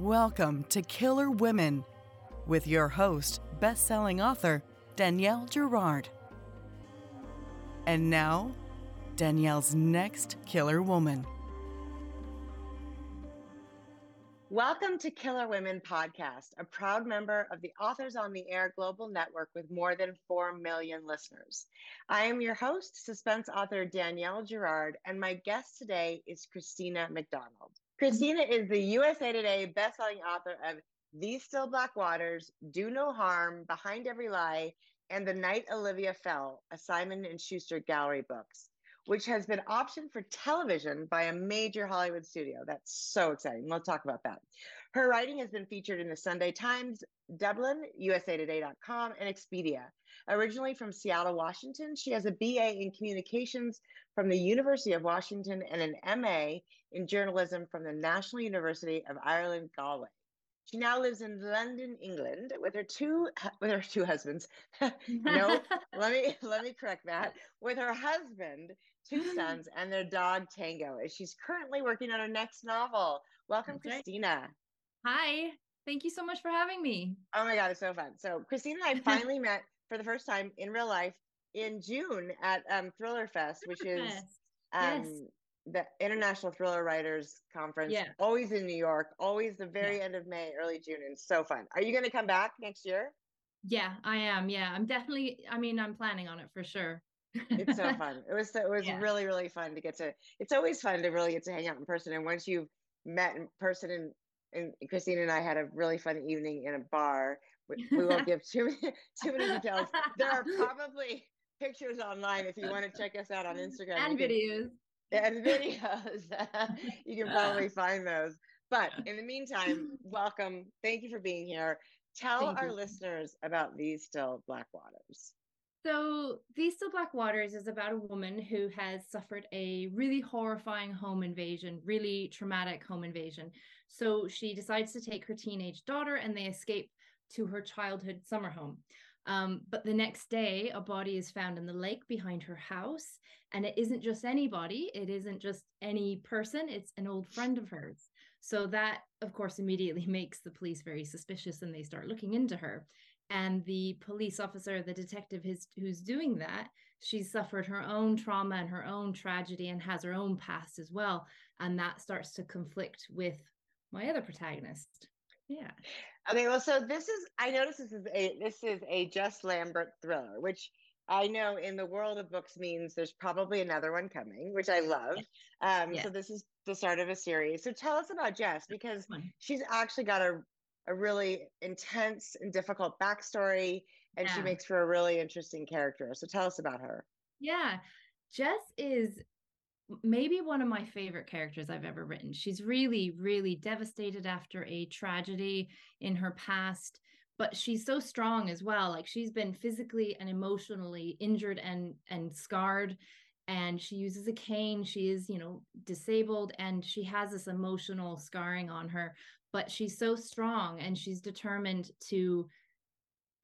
Welcome to Killer Women with your host, best-selling author Danielle Girard. And now, Danielle's next killer woman. Welcome to Killer Women Podcast, a proud member of the Authors on the Air Global Network with more than 4 million listeners. I am your host, suspense author Danielle Girard, and my guest today is Christina McDonald. Christina is the USA Today bestselling author of These Still Black Waters, Do No Harm, Behind Every Lie, and The Night Olivia Fell, a Simon Schuster Gallery books which has been optioned for television by a major Hollywood studio. That's so exciting. We'll talk about that. Her writing has been featured in the Sunday Times, Dublin, USAtoday.com, and Expedia. Originally from Seattle, Washington, she has a BA in communications from the University of Washington and an MA in journalism from the National University of Ireland, Galway. She now lives in London, England, with her two with her two husbands. no, let me let me correct that. With her husband, two sons, and their dog Tango. She's currently working on her next novel. Welcome, okay. Christina. Hi. Thank you so much for having me. Oh my god, it's so fun. So Christina and I finally met for the first time in real life in June at um, Thriller Fest, which is um, yes the International Thriller Writers Conference. Yeah. Always in New York, always the very yeah. end of May, early June. And so fun. Are you going to come back next year? Yeah, I am. Yeah, I'm definitely, I mean, I'm planning on it for sure. it's so fun. It was, it was yeah. really, really fun to get to, it's always fun to really get to hang out in person. And once you've met in person and, and Christine and I had a really fun evening in a bar. We, we won't give too many, too many details. There are probably pictures online if you want to check us out on Instagram. And videos and videos. you can probably find those. But in the meantime, welcome. Thank you for being here. Tell Thank our you. listeners about These Still Black Waters. So, These Still Black Waters is about a woman who has suffered a really horrifying home invasion, really traumatic home invasion. So, she decides to take her teenage daughter and they escape to her childhood summer home. Um, but the next day, a body is found in the lake behind her house. And it isn't just anybody, it isn't just any person, it's an old friend of hers. So that, of course, immediately makes the police very suspicious and they start looking into her. And the police officer, the detective who's, who's doing that, she's suffered her own trauma and her own tragedy and has her own past as well. And that starts to conflict with my other protagonist. Yeah. Okay. Well, so this is I notice this is a this is a Jess Lambert thriller, which I know in the world of books means there's probably another one coming, which I love. Um, yeah. So this is the start of a series. So tell us about Jess because she's actually got a a really intense and difficult backstory, and yeah. she makes for a really interesting character. So tell us about her. Yeah, Jess is maybe one of my favorite characters I've ever written. She's really, really devastated after a tragedy in her past, but she's so strong as well. Like she's been physically and emotionally injured and and scarred and she uses a cane she is you know disabled and she has this emotional scarring on her but she's so strong and she's determined to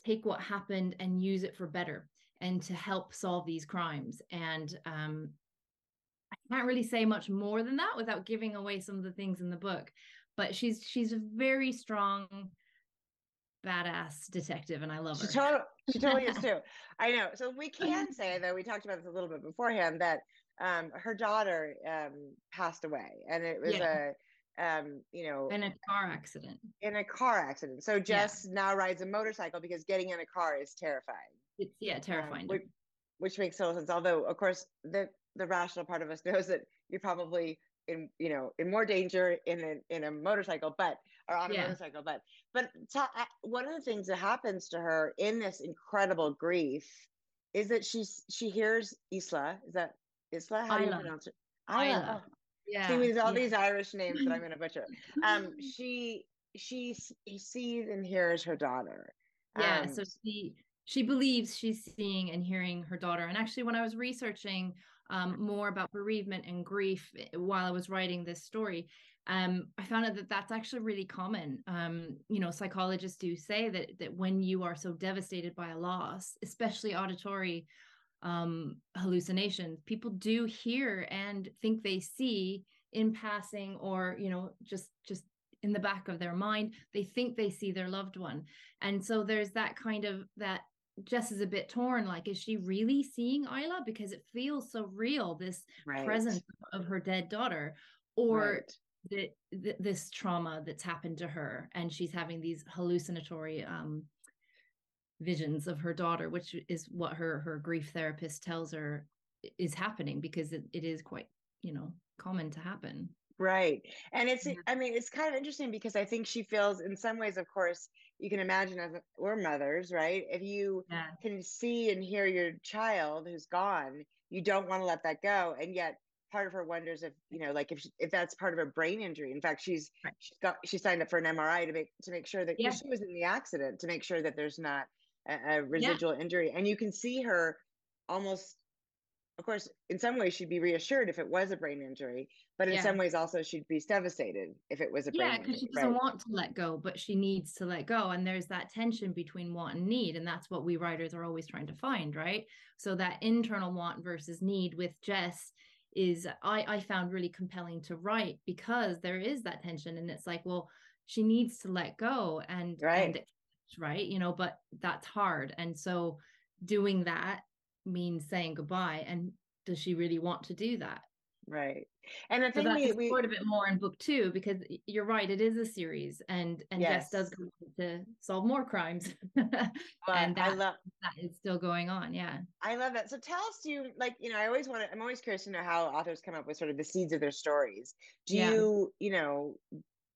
take what happened and use it for better and to help solve these crimes and um, can't really say much more than that without giving away some of the things in the book. But she's she's a very strong, badass detective, and I love her. She totally, she totally is too. I know. So we can say though we talked about this a little bit beforehand that um, her daughter um, passed away, and it was yeah. a um, you know, in a car accident. In a car accident. So Jess yeah. now rides a motorcycle because getting in a car is terrifying. It's yeah, terrifying. Um, which, which, makes total sense. Although, of course, the the rational part of us knows that you're probably in you know in more danger in a, in a motorcycle but or on a yeah. motorcycle but but one of the things that happens to her in this incredible grief is that she's she hears isla is that isla how do you pronounce it isla, oh. yeah she means all yeah. these irish names that i'm going to butcher um she she sees and hears her daughter yeah um, so she she believes she's seeing and hearing her daughter. And actually, when I was researching um, more about bereavement and grief eh, while I was writing this story, um, I found out that that's actually really common. Um, you know, psychologists do say that that when you are so devastated by a loss, especially auditory um, hallucinations, people do hear and think they see in passing, or you know, just just in in the back of their mind they think they see their loved one and so there's that kind of that Jess is a bit torn. Like, is she really seeing Isla? Because it feels so real, this right. presence of her dead daughter, or right. the, the, this trauma that's happened to her, and she's having these hallucinatory um, visions of her daughter, which is what her her grief therapist tells her is happening because it, it is quite you know common to happen. Right. And it's, I mean, it's kind of interesting because I think she feels, in some ways, of course, you can imagine as we're mothers, right? If you yeah. can see and hear your child who's gone, you don't want to let that go. And yet, part of her wonders if you know like if she, if that's part of a brain injury in fact she's right. she's got she signed up for an mri to make to make sure that yeah. she was in the accident to make sure that there's not a, a residual yeah. injury and you can see her almost of course, in some ways she'd be reassured if it was a brain injury, but in yeah. some ways also she'd be devastated if it was a brain. yeah, because she doesn't right? want to let go, but she needs to let go. And there's that tension between want and need. And that's what we writers are always trying to find, right? So that internal want versus need with Jess is I, I found really compelling to write because there is that tension. And it's like, well, she needs to let go and right. And, right, you know, but that's hard. And so doing that means saying goodbye and does she really want to do that? Right. And I think so we, we a bit more in book two because you're right it is a series and and yes. Jess does go to solve more crimes and that, I love that is still going on yeah. I love that. So tell us you like you know I always want to I'm always curious to know how authors come up with sort of the seeds of their stories. Do yeah. you you know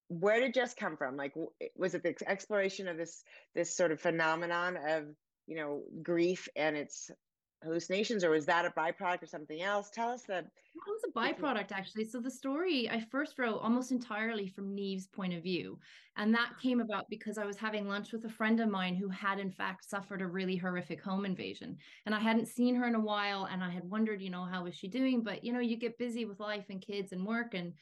where did Jess come from? Like was it the exploration of this this sort of phenomenon of you know grief and its hallucinations or was that a byproduct or something else? Tell us that it was a byproduct actually. So the story i first wrote almost entirely from neve's point of view and that ah. came about because i was having lunch with a friend of mine who had in fact suffered a really horrific home invasion. And i hadn't seen her in a while and i had wondered you know how was she doing? But you know you get busy with life and kids and work and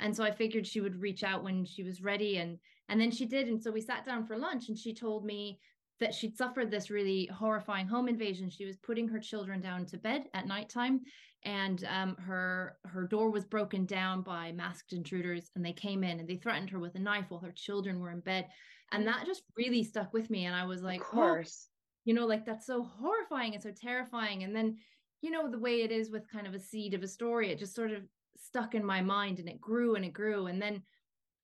and so i figured she would reach out when she was ready and and then she did. And so we sat down for lunch and she told me that she'd suffered this really horrifying home invasion. She was putting her children down to bed at nighttime, and um, her her door was broken down by masked intruders, and they came in and they threatened her with a knife while her children were in bed, and that just really stuck with me. And I was like, of course, oh, you know, like that's so horrifying and so terrifying. And then, you know, the way it is with kind of a seed of a story, it just sort of stuck in my mind, and it grew and it grew, and then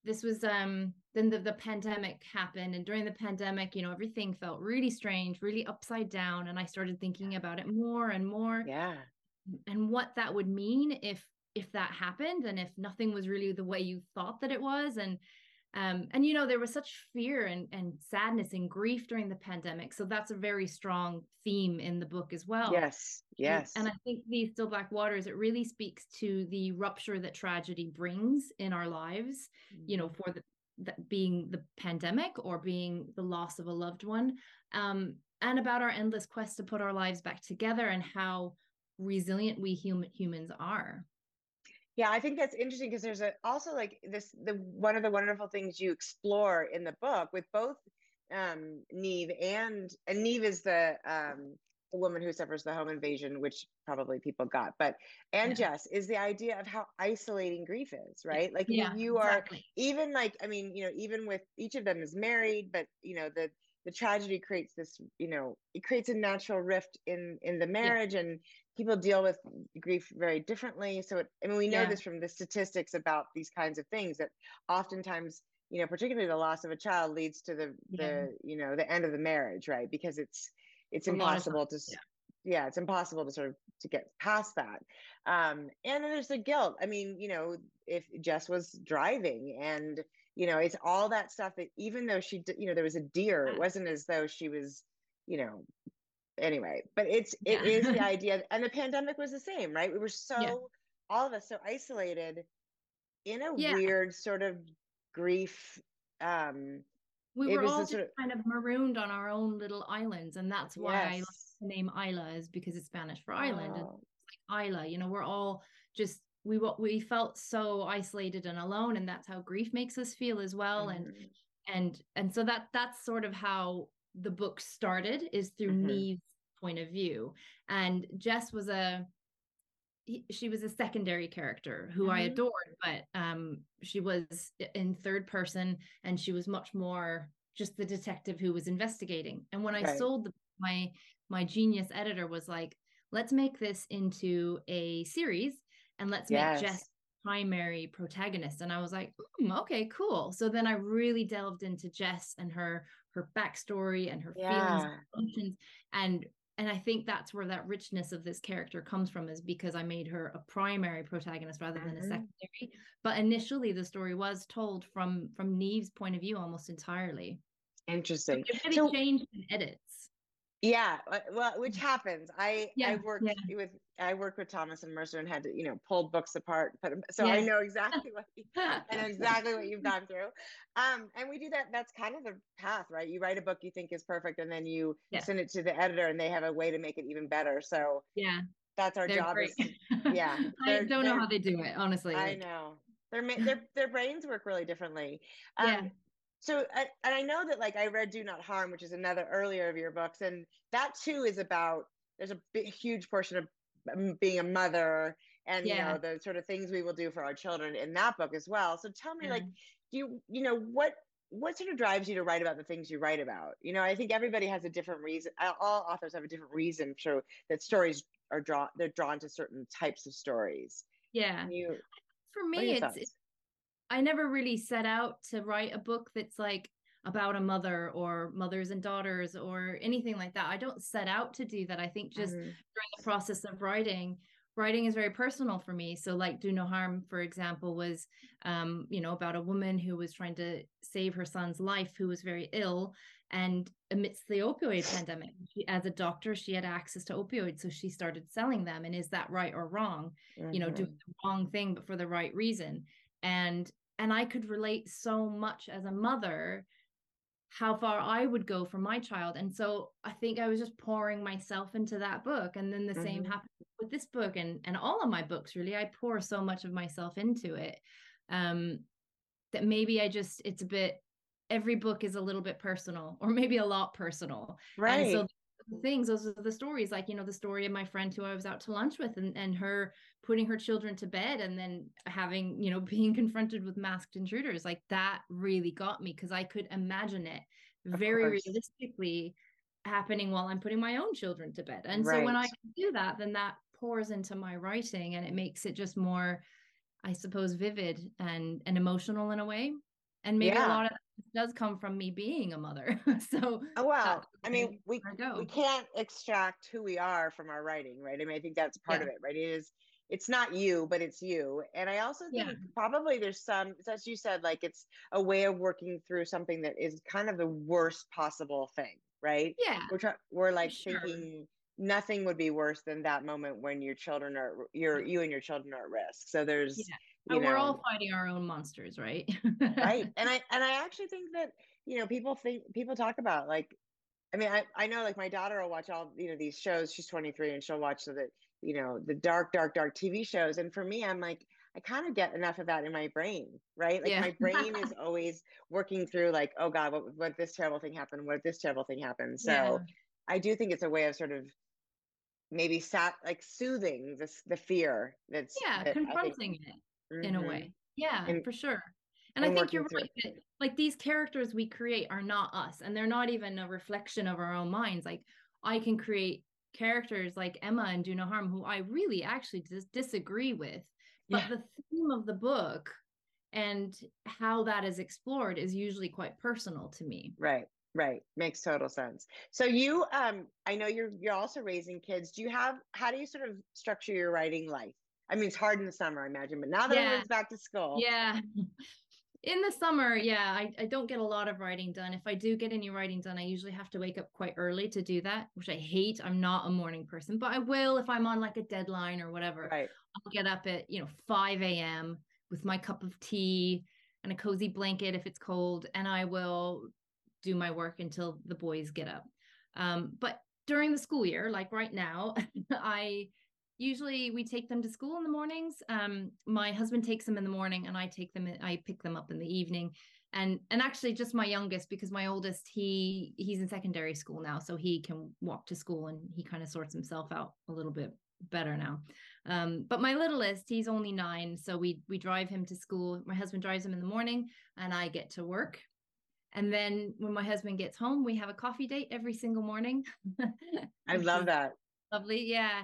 this was um then the, the pandemic happened and during the pandemic you know everything felt really strange really upside down and i started thinking about it more and more. Yeah. And what that would mean if if that happened and if nothing was really the way you thought that it was and um, and you know there was such fear and, and sadness and grief during the pandemic so that's a very strong theme in the book as well yes yes and, and i think these still black waters it really speaks to the rupture that tragedy brings in our lives mm-hmm. you know mm-hmm. for the that being the pandemic or being the loss of a loved one um, and about our endless quest to put our lives back together and how resilient we human humans are yeah, I think that's interesting because there's a also like this the one of the wonderful things you explore in the book with both um Neve and and Neve is the um the woman who suffers the home invasion, which probably people got, but and yeah. Jess is the idea of how isolating grief is, right? Like yeah, you are exactly. even like I mean, you know, even with each of them is married, but you know, the the tragedy creates this you know it creates a natural rift in in the marriage yeah. and people deal with grief very differently so it, i mean we know yeah. this from the statistics about these kinds of things that oftentimes you know particularly the loss of a child leads to the yeah. the you know the end of the marriage right because it's it's impossible to yeah. it's impossible to sort of to get past that um and then there's the guilt i mean you know if jess was driving and you know it's all that stuff that even though she you know there was a deer it wasn't as though she was you know anyway but it's it yeah. is the idea and the pandemic was the same right we were so yeah. all of us so isolated in a yeah. weird sort of grief um we were all just sort of, kind of marooned on our own little islands and that's why yes. i like the name isla is because it's spanish for island oh. and it's like isla you know we're all just we we felt so isolated and alone and that's how grief makes us feel as well mm-hmm. and and and so that that's sort of how the book started is through mm-hmm. Neve's point of view and Jess was a he, she was a secondary character who Mm-hmm. I adored, but um, she was in third person and she was much more just the detective who was investigating. And when I sold the, my my genius editor was like, let's make this into a series and let's Yes. make Jess primary protagonist. And I was like, "Hmm, okay, cool. So then I really delved into Jess and her her backstory and her feelings and emotions and and I think that's where that richness of this character comes from is because I made her a primary protagonist rather than a Mhm. secondary. But initially the story was told from from Neve's point of view almost entirely. Interesting. So- changed in edits. Yeah, uh, well, which happens. I I worked yeah. with I worked with Thomas and Mercer and had to you know pull books apart, put 'em- so I know exactly what you, I know exactly what you've gone through. Um, and we do that. That's kind of the path, right? You write a book you think is perfect, and then you Yeah. send it to the editor, and they have a way to make it even better. So yeah, that's our they're job. Is, yeah, I don't know how they do it, honestly. I know their their their brains work really differently. Um, Yeah. So I- and I know that like I read Do Not Harm, which is another earlier of your books, and that too is about there's a big, huge portion of um, being a mother and you know the sort of things we will do for our children in that book as well. So tell me, Yeah. like, do you you know what what sort of drives you to write about the things you write about? You know, I think everybody has a different reason. All authors have a different reason for that stories are drawn. They're drawn to certain types of stories. yeah. You For me, it's it's I never really set out to write a book that's like about a mother or mothers and daughters or anything like that. I don't set out to do that. I think just Mhm. during the process of writing, writing is very personal for me. So like Do No Harm, for example, was um, you know, about a woman who was trying to save her son's life who was very ill and amidst the opioid pandemic, she, as a doctor, she had access to opioids, so she started selling them. And is that right or wrong? you know Mhm. doing the wrong thing but for the right reason and and i could relate so much as a mother how far i would go for my child and so i think i was just pouring myself into that book and then the same Mhm. happened with this book and and all of my books really i pour so much of myself into it um that maybe i just it's a bit every book is a little bit personal or maybe a lot personal right. and so the things, those are the stories, like, you know, the story of my friend who I was out to lunch with and, and her putting her children to bed and then having, you know, being confronted with masked intruders. Like that really got me because I could imagine it Of very course. realistically happening while I'm putting my own children to bed. And so when I can do that, then that pours into my writing and it makes it just more, I suppose, vivid and and emotional in a way. And maybe Yeah. a lot of does come from me being a mother. so Oh, well, I mean, we I we can't extract who we are from our writing, right? I mean, I think that's part Yeah. of it, right? It is it's not you, but it's you. And I also think Yeah. probably there's some, as you said, like it's a way of working through something that is kind of the worst possible thing, right? Yeah. We're try- we're like sure. thinking nothing would be worse than that moment when your children are your you and your children are at risk. So there's Yeah. You And we're all fighting our own monsters, right? right and i and i actually think that you know people think people talk about like i mean i i know like my daughter will watch all you know these shows she's 23 and she'll watch the you know the dark dark dark tv shows and for me i'm like i kind of get enough of that in my brain right like Yeah. my brain is always working through like oh god what what this terrible thing happened what if this terrible thing happened so Yeah. i do think it's a way of sort of maybe sat like soothing this the fear that's yeah, that I think- confronting it in a Mhm. way. Yeah, And- for sure. And, and I think you're right. that, like these characters we create are not us, and they're not even a reflection of our own minds. Like I can create characters like Emma and Do No Harm, who I really actually dis- disagree with, but Yeah. the theme of the book and how that is explored is usually quite personal to me. Right, right. Makes total sense. So you um I know you're you're also raising kids. Do you have how do you sort of structure your writing life? I mean, it's hard in the summer, I imagine, but now that Yeah. everyone's back to school. Yeah. In the summer, yeah, I, I don't get a lot of writing done. If I do get any writing done, I usually have to wake up quite early to do that, which I hate. I'm not a morning person, but I will if I'm on like a deadline or whatever. Right. I'll get up at, you know, 5 a.m. with my cup of tea and a cozy blanket if it's cold, and I will do my work until the boys get up. Um, but during the school year, like right now, I usually we take them to school in the mornings. Um, my husband takes them in the morning, and I take them. I pick them up in the evening. And and actually, just my youngest because my oldest he he's in secondary school now, so he can walk to school and he kind of sorts himself out a little bit better now. Um, but my littlest, he's only nine, so we we drive him to school. My husband drives him in the morning, and I get to work. And then when my husband gets home, we have a coffee date every single morning. I love that. Lovely, yeah.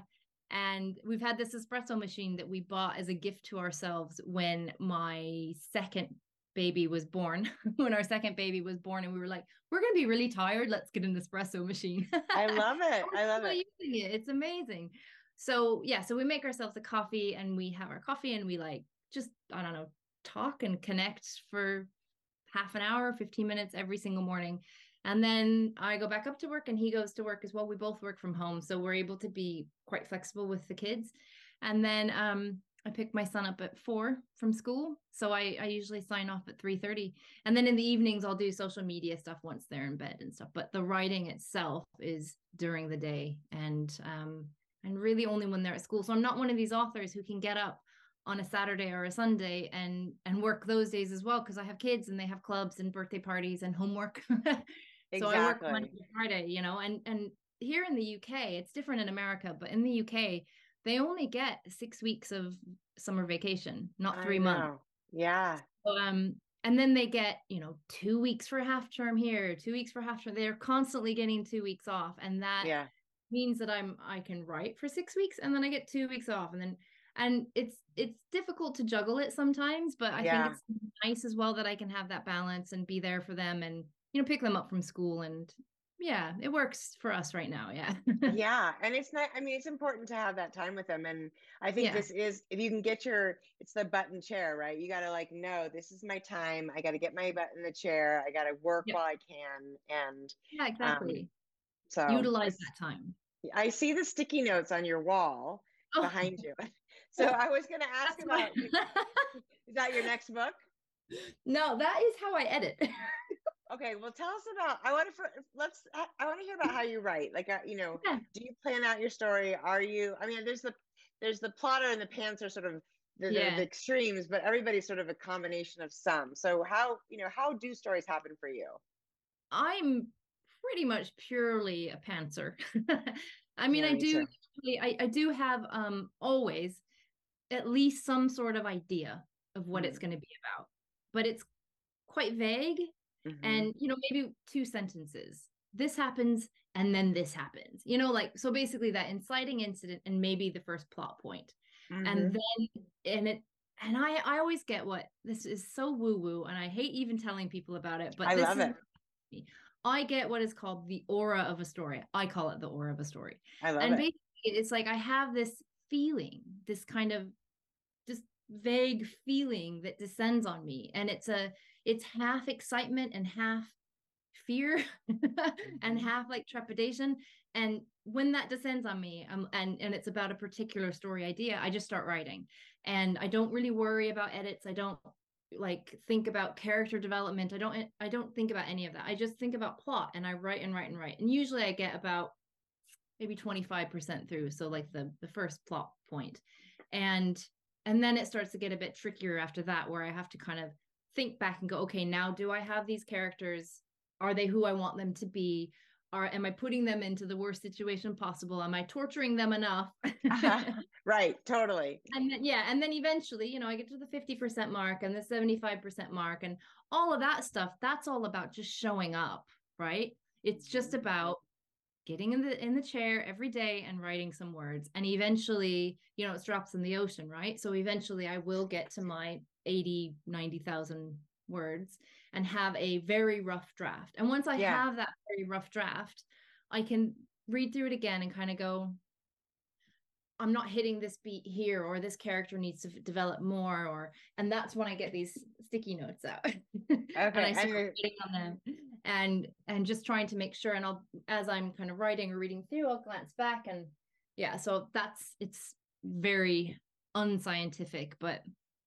And we've had this espresso machine that we bought as a gift to ourselves when my second baby was born when our second baby was born. And we were like we're going to be really tired. Let's get an espresso machine. I love it. I love it. Using it. It's amazing. So yeah so we make ourselves a coffee and we have our coffee and we like just i don't know talk and connect for half an hour 15 minutes every single morning and then i go back up to work and he goes to work as well we both work from home so we're able to be quite flexible with the kids and then um I pick my son up at four from school. So I, I usually sign off at 3.30. And then in the evenings, I'll do social media stuff once they're in bed and stuff. But the writing itself is during the day and um and really only when they're at school. So I'm not one of these authors who can get up on a Saturday or a Sunday and and work those days as well because I have kids and they have clubs and birthday parties and homework. so I work Monday to Friday, you know, and and here in the UK, it's different in America, but in the UK, they only get six weeks of summer vacation, not three months. Yeah. So, um, and then they get, you know, two weeks for half term here, two weeks for half term. They're constantly getting two weeks off. And that yeah. means that I'm I can write for six weeks and then I get two weeks off. And then and it's it's difficult to juggle it sometimes, but I yeah. think it's nice as well that I can have that balance and be there for them and you know pick them up from school and yeah it works for us right now yeah. Yeah and it's not i mean it's important to have that time with them and i think yeah. this is if you can get your it's the button chair right? You got to like no this is my time i got to get my butt in the chair i got to work yeah. while i can and yeah exactly. um, so utilize that time. I see the sticky notes on your wall oh. behind you. So i was going to ask That's about is that your next book? No that is how i edit Okay, well, tell us about. I want to let's. I want to hear about how you write. Like, uh, you know, yeah. do you plan out your story? Are you? I mean, there's the there's the plotter and the pantser sort of the, yeah. the, extremes, but everybody's sort of a combination of some. So how you know how do stories happen for you? I'm pretty much purely a pantser. I mean, yeah, I do. I, I do have um always at least some sort of idea of what mm. it's going to be about, but it's quite vague mm-hmm. and you know maybe two sentences this happens and then this happens you know like so basically that inciting incident and maybe the first plot point mm-hmm. and then and it and i i always get what this is so woo woo and i hate even telling people about it but i love it i get what is called the aura of a story i call it the aura of a story i love and it. basically it's like i have this feeling this kind of just vague feeling that descends on me and it's a it's half excitement and half fear and mm-hmm. half like trepidation. And when that descends on me um, and and it's about a particular story idea i just start writing. And i don't really worry about edits. I don't like think about character development. I don't i don't think about any of that. I just think about plot and i write and write and write. And usually i get about maybe 25% through so like the the first plot point. And and then it starts to get a bit trickier after that where i have to kind of think back and go, okay, now do I have these characters? Are they who I want them to be? Are am I putting them into the worst situation possible? Am I torturing them enough? uh-huh. Right, totally. And then, yeah, and then eventually, you know, I get to the 50% mark and the 75% mark and all of that stuff. That's all about just showing up, right? It's just mm-hmm. about getting in the in the chair every day and writing some words and eventually you know it's drops in the ocean right so eventually i will get to my 80 90,000 words and have a very rough draft. And once I yeah. have that very rough draft, I can read through it again and kind of go I'm not hitting this beat here or this character needs to develop more or and that's when I get these sticky notes out. Okay. and I start writing on them and and just trying to make sure and I'll as I'm kind of writing or reading through I'll glance back and yeah so that's it's very unscientific but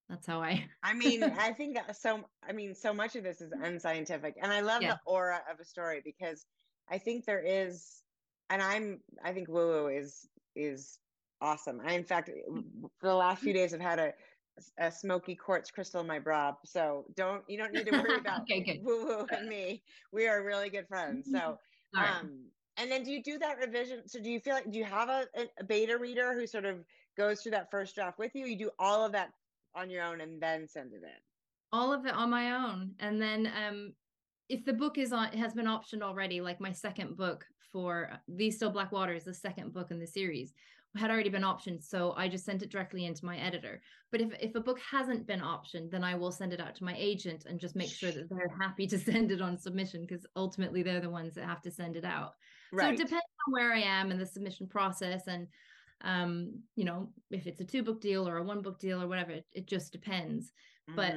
that's how I. I mean, I think so. I mean, so much of this is unscientific, and I love yeah. the aura of a story because I think there is, and I'm. I think woo woo is is awesome. I, in fact, for the last few days, I've had a a smoky quartz crystal in my bra. So don't you don't need to worry about okay, woo woo and me. We are really good friends. So um and then do you do that revision? So do you feel like do you have a, a beta reader who sort of goes through that first draft with you? You do all of that on your own and then send it in. All of it on my own, and then um, if the book is on has been optioned already, like my second book for These Still Black Waters, the second book in the series, had already been optioned. So I just sent it directly into my editor. But if, if a book hasn't been optioned, then I will send it out to my agent and just make sure that they're happy to send it on submission because ultimately they're the ones that have to send it out. Right. So it depends on where I am in the submission process and um, you know, if it's a two book deal or a one book deal or whatever, it, it just depends. Mm-hmm. But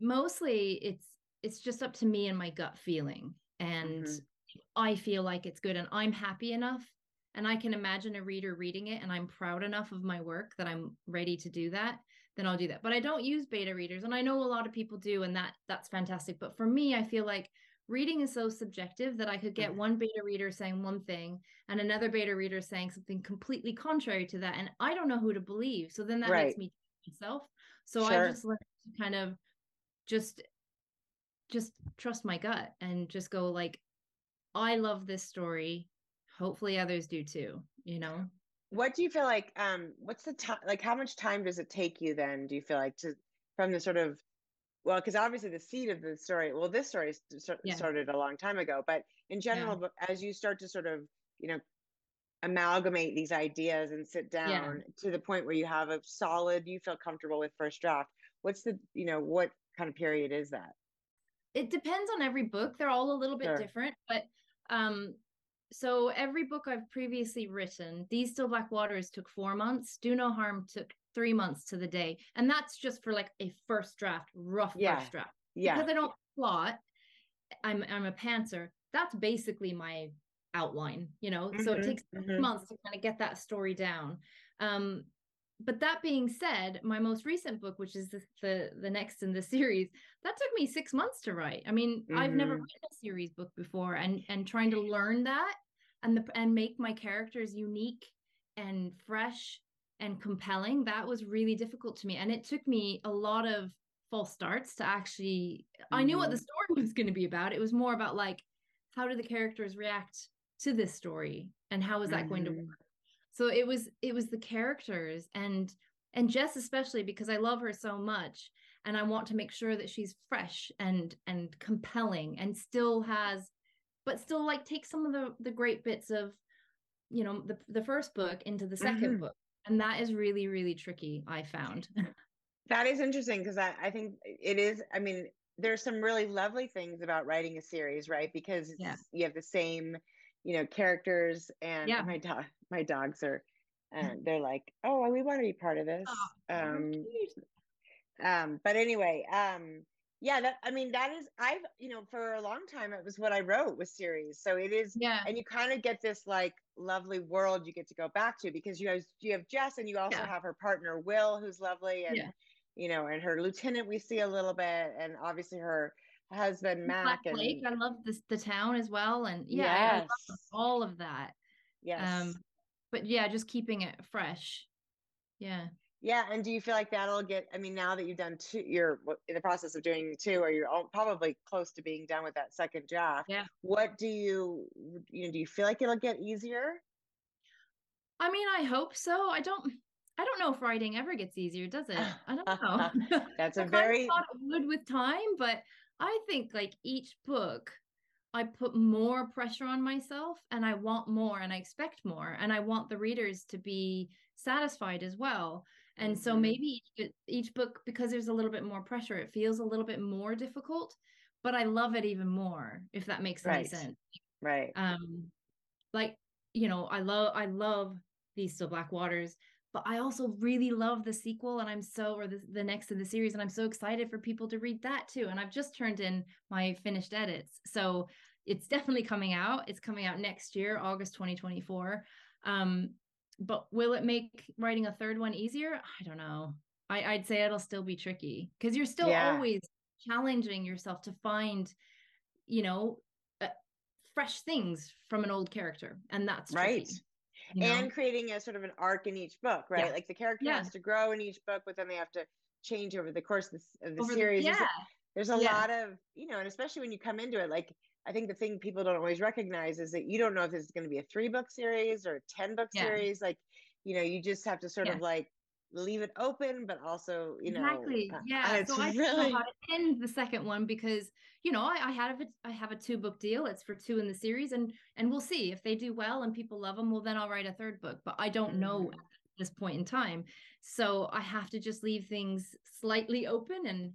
mostly it's it's just up to me and my gut feeling. And mm-hmm. I feel like it's good and I'm happy enough and I can imagine a reader reading it and I'm proud enough of my work that I'm ready to do that, then I'll do that. But I don't use beta readers and I know a lot of people do and that that's fantastic, but for me I feel like reading is so subjective that I could get mm-hmm. one beta reader saying one thing and another beta reader saying something completely contrary to that and I don't know who to believe. So then that right. makes me myself. So sure. I just learned to kind of just just trust my gut and just go like I love this story hopefully others do too you know what do you feel like um what's the time like how much time does it take you then do you feel like to from the sort of well because obviously the seed of the story well this story st- yeah. started a long time ago but in general yeah. as you start to sort of you know amalgamate these ideas and sit down yeah. to the point where you have a solid you feel comfortable with first draft what's the you know what kind of period is that it depends on every book they're all a little bit sure. different but um so every book I've previously written, These Still Black Waters took four months. Do No Harm took three months to the day. And that's just for like a first draft, rough yeah. first draft. Yeah. Because I don't plot. I'm I'm a pantser. That's basically my outline, you know. Mm-hmm, so it mm-hmm, takes mm-hmm. months to kind of get that story down. Um, but that being said, my most recent book, which is the, the, the next in the series, that took me six months to write. I mean, mm-hmm. I've never mm-hmm. written a series book before, and and trying to learn that and the and make my characters unique and fresh and compelling. That was really difficult to me, and it took me a lot of false starts to actually. Mm-hmm. I knew what the mm-hmm. story was going to be about. It was more about like, how do the characters react to this story, and how is that mm-hmm. going to mm-hmm. work? so it was it was the characters and and Jess especially because I love her so much and I want to make sure that she's fresh and and compelling and still has but still like take some of the the great bits of you know the the first book into the 2nd mm-hmm. book and that is really really tricky I found. That is interesting because I, I think it is I mean there's some really lovely things about writing a series right? Because yeah. you have the same you know characters and yeah. my dog my dogs are and they're like oh we want to be part of this. Oh, um um but anyway um yeah that i mean that is i've you know for a long time it was what i wrote with series so it is yeah and you kind of get this like lovely world you get to go back to because you have you have jess and you also yeah. have her partner will who's lovely and yeah. you know and her lieutenant we see a little bit and obviously her husband Mac. Black and Lake. I love this the town as well, and yeah, yes. all of that. Yes. Um, but yeah, just keeping it fresh. Yeah. Yeah, and do you feel like that'll get? I mean, now that you've done two, you're in the process of doing two, or you're all, probably close to being done with that second draft. Yeah. What do you, you know, do you feel like it'll get easier? I mean, I hope so. I don't. I don't know if writing ever gets easier, does it? I don't know. That's a very thought it would with time, but I think like each book, I put more pressure on myself and I want more and I expect more and I want the readers to be satisfied as well. And mm-hmm. so maybe each, each book, because there's a little bit more pressure, it feels a little bit more difficult, but I love it even more, if that makes right. any sense. Right. Um, like, you know, I love, I love these still black waters but I also really love the sequel and I'm so or the, the next in the series and I'm so excited for people to read that too and I've just turned in my finished edits so it's definitely coming out it's coming out next year August 2024 um but will it make writing a third one easier I don't know I, I'd say it'll still be tricky because you're still yeah. always challenging yourself to find you know uh, fresh things from an old character and that's right tricky you know? and creating a sort of an arc in each book, right? Yeah. Like the character yeah. has to grow in each book, but then they have to change over the course of the, of the series. The, yeah. there's a lot of you know and especially when you come into it like i think the thing people don't always recognize is that you don't know if this is going to be a three book series or a 10 book yeah. series like you know you just have to sort of like leave it open, but also, you know, exactly. Uh, yeah. So I really... how to end the second one because, you know, I, I have a, I have a two book deal. It's for two in the series, and and we'll see if they do well and people love them. Well, then I'll write a third book. But I don't mm-hmm. know at this point in time, so I have to just leave things slightly open and.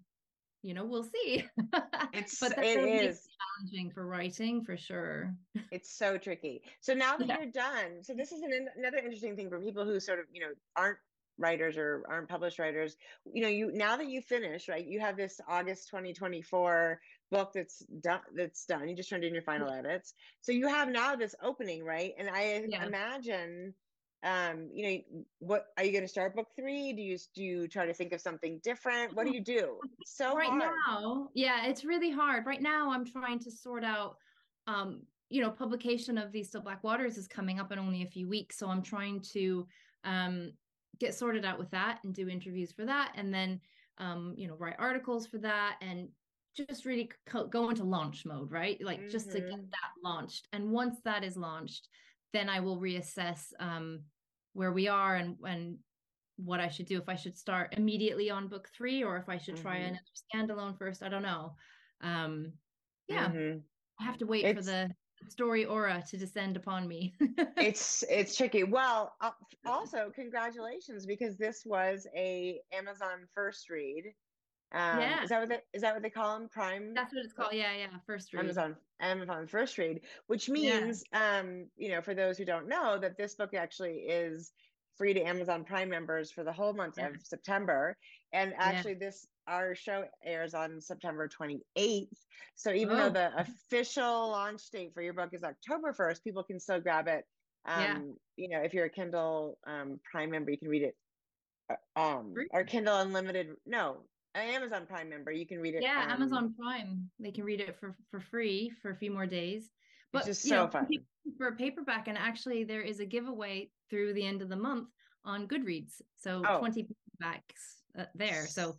You know, we'll see. It's but it is challenging for writing for sure. It's so tricky. So now that yeah. you're done, so this is an, another interesting thing for people who sort of you know aren't writers or aren't published writers you know you now that you finish right you have this august 2024 book that's done that's done you just turned in your final yeah. edits so you have now this opening right and i yeah. imagine um you know what are you going to start book three do you do you try to think of something different what do you do so right hard. now yeah it's really hard right now i'm trying to sort out um you know publication of these still black waters is coming up in only a few weeks so i'm trying to um get sorted out with that and do interviews for that and then um you know write articles for that and just really co- go into launch mode right like mm-hmm. just to get mm-hmm. that launched and once that is launched then i will reassess um where we are and and what i should do if i should start immediately on book three or if i should try mm-hmm. another standalone first i don't know um yeah mm-hmm. i have to wait it's, for the story aura to descend upon me. it's it's tricky. Well, uh, also congratulations because this was a Amazon first read. Um, yeah. Is that what they, is that what they call them? Prime. That's what it's called. Yeah, yeah. First read. Amazon Amazon first read, which means, yeah. um, you know, for those who don't know, that this book actually is free to Amazon Prime members for the whole month yeah. of September. And actually, yeah. this our show airs on September 28th. So even oh. though the official launch date for your book is October 1st, people can still grab it. Um, yeah. you know, if you're a Kindle um, Prime member, you can read it. Uh, um, or Kindle Unlimited. No, an Amazon Prime member, you can read it. Yeah, um, Amazon Prime. They can read it for for free for a few more days. But it's just so know, fun for a paperback, and actually there is a giveaway through the end of the month on Goodreads. So oh. 20 paperbacks uh, there. So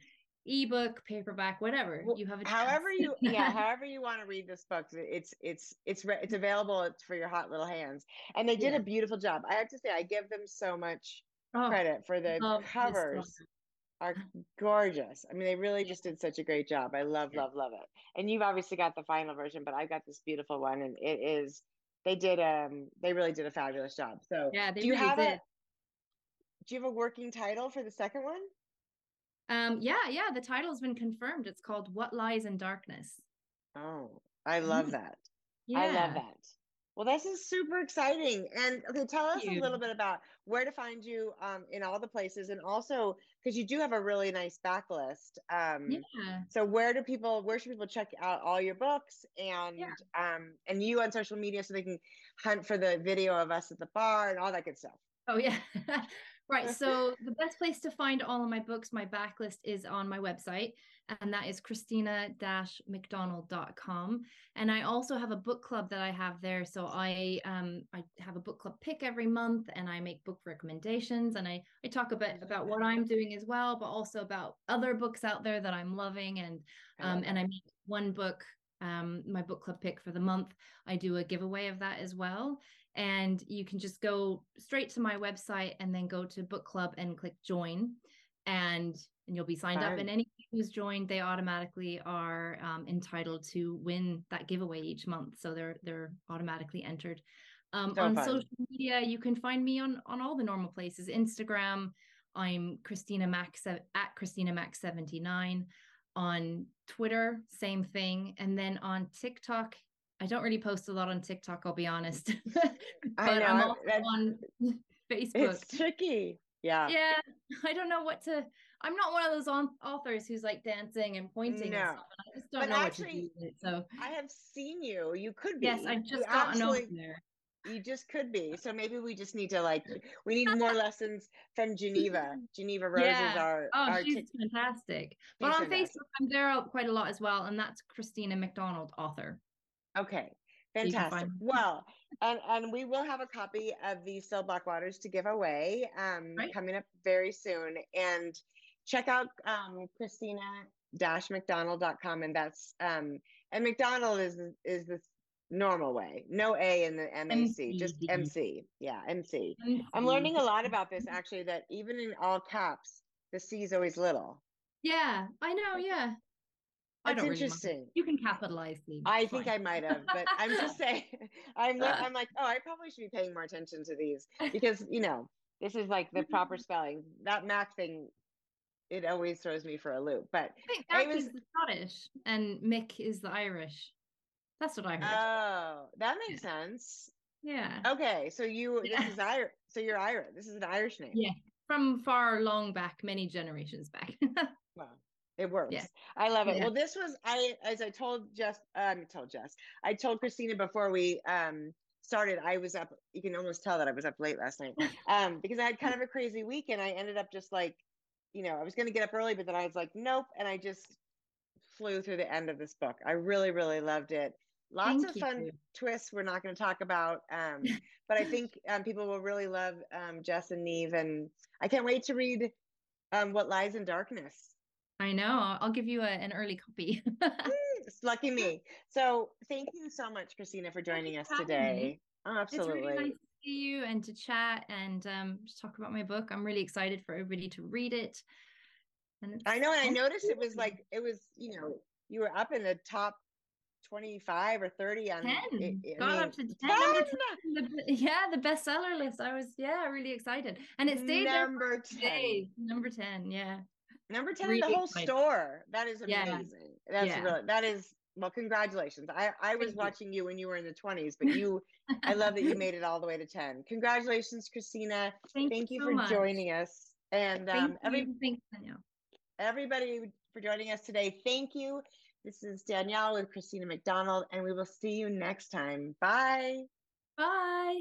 ebook paperback whatever well, you have a however you yeah however you want to read this book it's it's it's it's available it's for your hot little hands and they did yeah. a beautiful job i have to say i give them so much oh, credit for the covers are gorgeous i mean they really just did such a great job i love love love it and you've obviously got the final version but i've got this beautiful one and it is they did um they really did a fabulous job so yeah do you really have did. it do you have a working title for the second one um, yeah, yeah, the title has been confirmed. It's called What Lies in Darkness. Oh, I love that. Yeah. I love that. Well, this is super exciting. And okay, tell us a little bit about where to find you um, in all the places, and also because you do have a really nice backlist. Um, yeah. So where do people? Where should people check out all your books and yeah. um, and you on social media so they can hunt for the video of us at the bar and all that good stuff? Oh yeah. Right. So the best place to find all of my books, my backlist is on my website, and that is christina-mcdonald.com. And I also have a book club that I have there. So I um I have a book club pick every month and I make book recommendations and I, I talk a bit about what I'm doing as well, but also about other books out there that I'm loving. And um and I make one book um, my book club pick for the month. I do a giveaway of that as well and you can just go straight to my website and then go to book club and click join and and you'll be signed Fine. up and anyone who's joined they automatically are um, entitled to win that giveaway each month. So they're they're automatically entered. Um, so on fun. social media you can find me on on all the normal places. Instagram i'm christina max at christina max 79 on twitter same thing. And then on tiktok I don't really post a lot on TikTok, I'll be honest. but I'm also on Facebook. It's tricky. Yeah. Yeah. I don't know what to I'm not one of those authors who's like dancing and pointing no. and stuff. I just don't but know actually, what to do it. So I have seen you. You could be. Yes, I just got an there. You just could be. So maybe we just need to like we need more lessons from Jeneva. Jeneva Rose yeah. our Oh, our she's t- fantastic. But on fantastic. Facebook, I'm there quite a lot as well. And that's Christina McDonald, author. Okay. Fantastic. Well, and and we will have a copy of the Still Black Waters to give away um, right. coming up very soon. And check out um, Christina dash mcdonald.com and that's um and mcdonald is is the normal way no a in the mac MC. just mc yeah mc MC. i'm learning a lot about this actually that even in all caps the c is always little Yeah, I know. Yeah, that's don't really mind. interesting You can capitalize the. I think I might have, but I'm just saying, I'm li- uh. I'm like, oh, I probably should be paying more attention to these because you know this is like the proper spelling. That Mac thing, it always throws me for a loop. But I think I Jack was- is the Scottish and Mick is the Irish. That's what I heard. oh, that makes sense. yeah, Okay, so you Yeah. this is Irish. So you're Irish. This is an Irish name. Yeah. from far long back, many generations back. Well, it works. Yeah. I love it. Yeah. Well, this was I as I told Jess, um, told Jess, I told Christina before we um started. I was up. You can almost tell that I was up late last night, um, because I had kind of a crazy week, and I ended up just like, you know, I was going to get up early, but then I was like, nope, and I just flew through the end of this book. I really, really loved it. Lots Thank of fun twists we're not going to talk about, um, but I think um, people will really love um, Jess and Neve, and I can't wait to read um, what lies in darkness. I know. I'll give you a, an early copy. It's lucky me. So thank you so much, Christina, for joining us today. Oh, It's absolutely. really nice to see you and to chat and um, just talk about my book. I'm really excited for everybody to read it. And I know, and I noticed it was like it was, you know, you were up in the top twenty-five or thirty on. 10 I- I got mean, up to 10, 10! 10 the, yeah the bestseller list i was yeah really excited and it stayed number for ten. days number 10 yeah Number ten in the whole store. That is Yeah. amazing. That's Yeah. really that is well, congratulations. I I was Thank you. watching you when you were in the twenties, but you I love that you made it all the way to ten. Congratulations, Christina. thank, Thank you so for much. joining us. And thank um, every you. thanks Danielle. everybody for joining us today. Thank you. This is Danielle with Christina McDonald, and we will see you next time. Bye. bye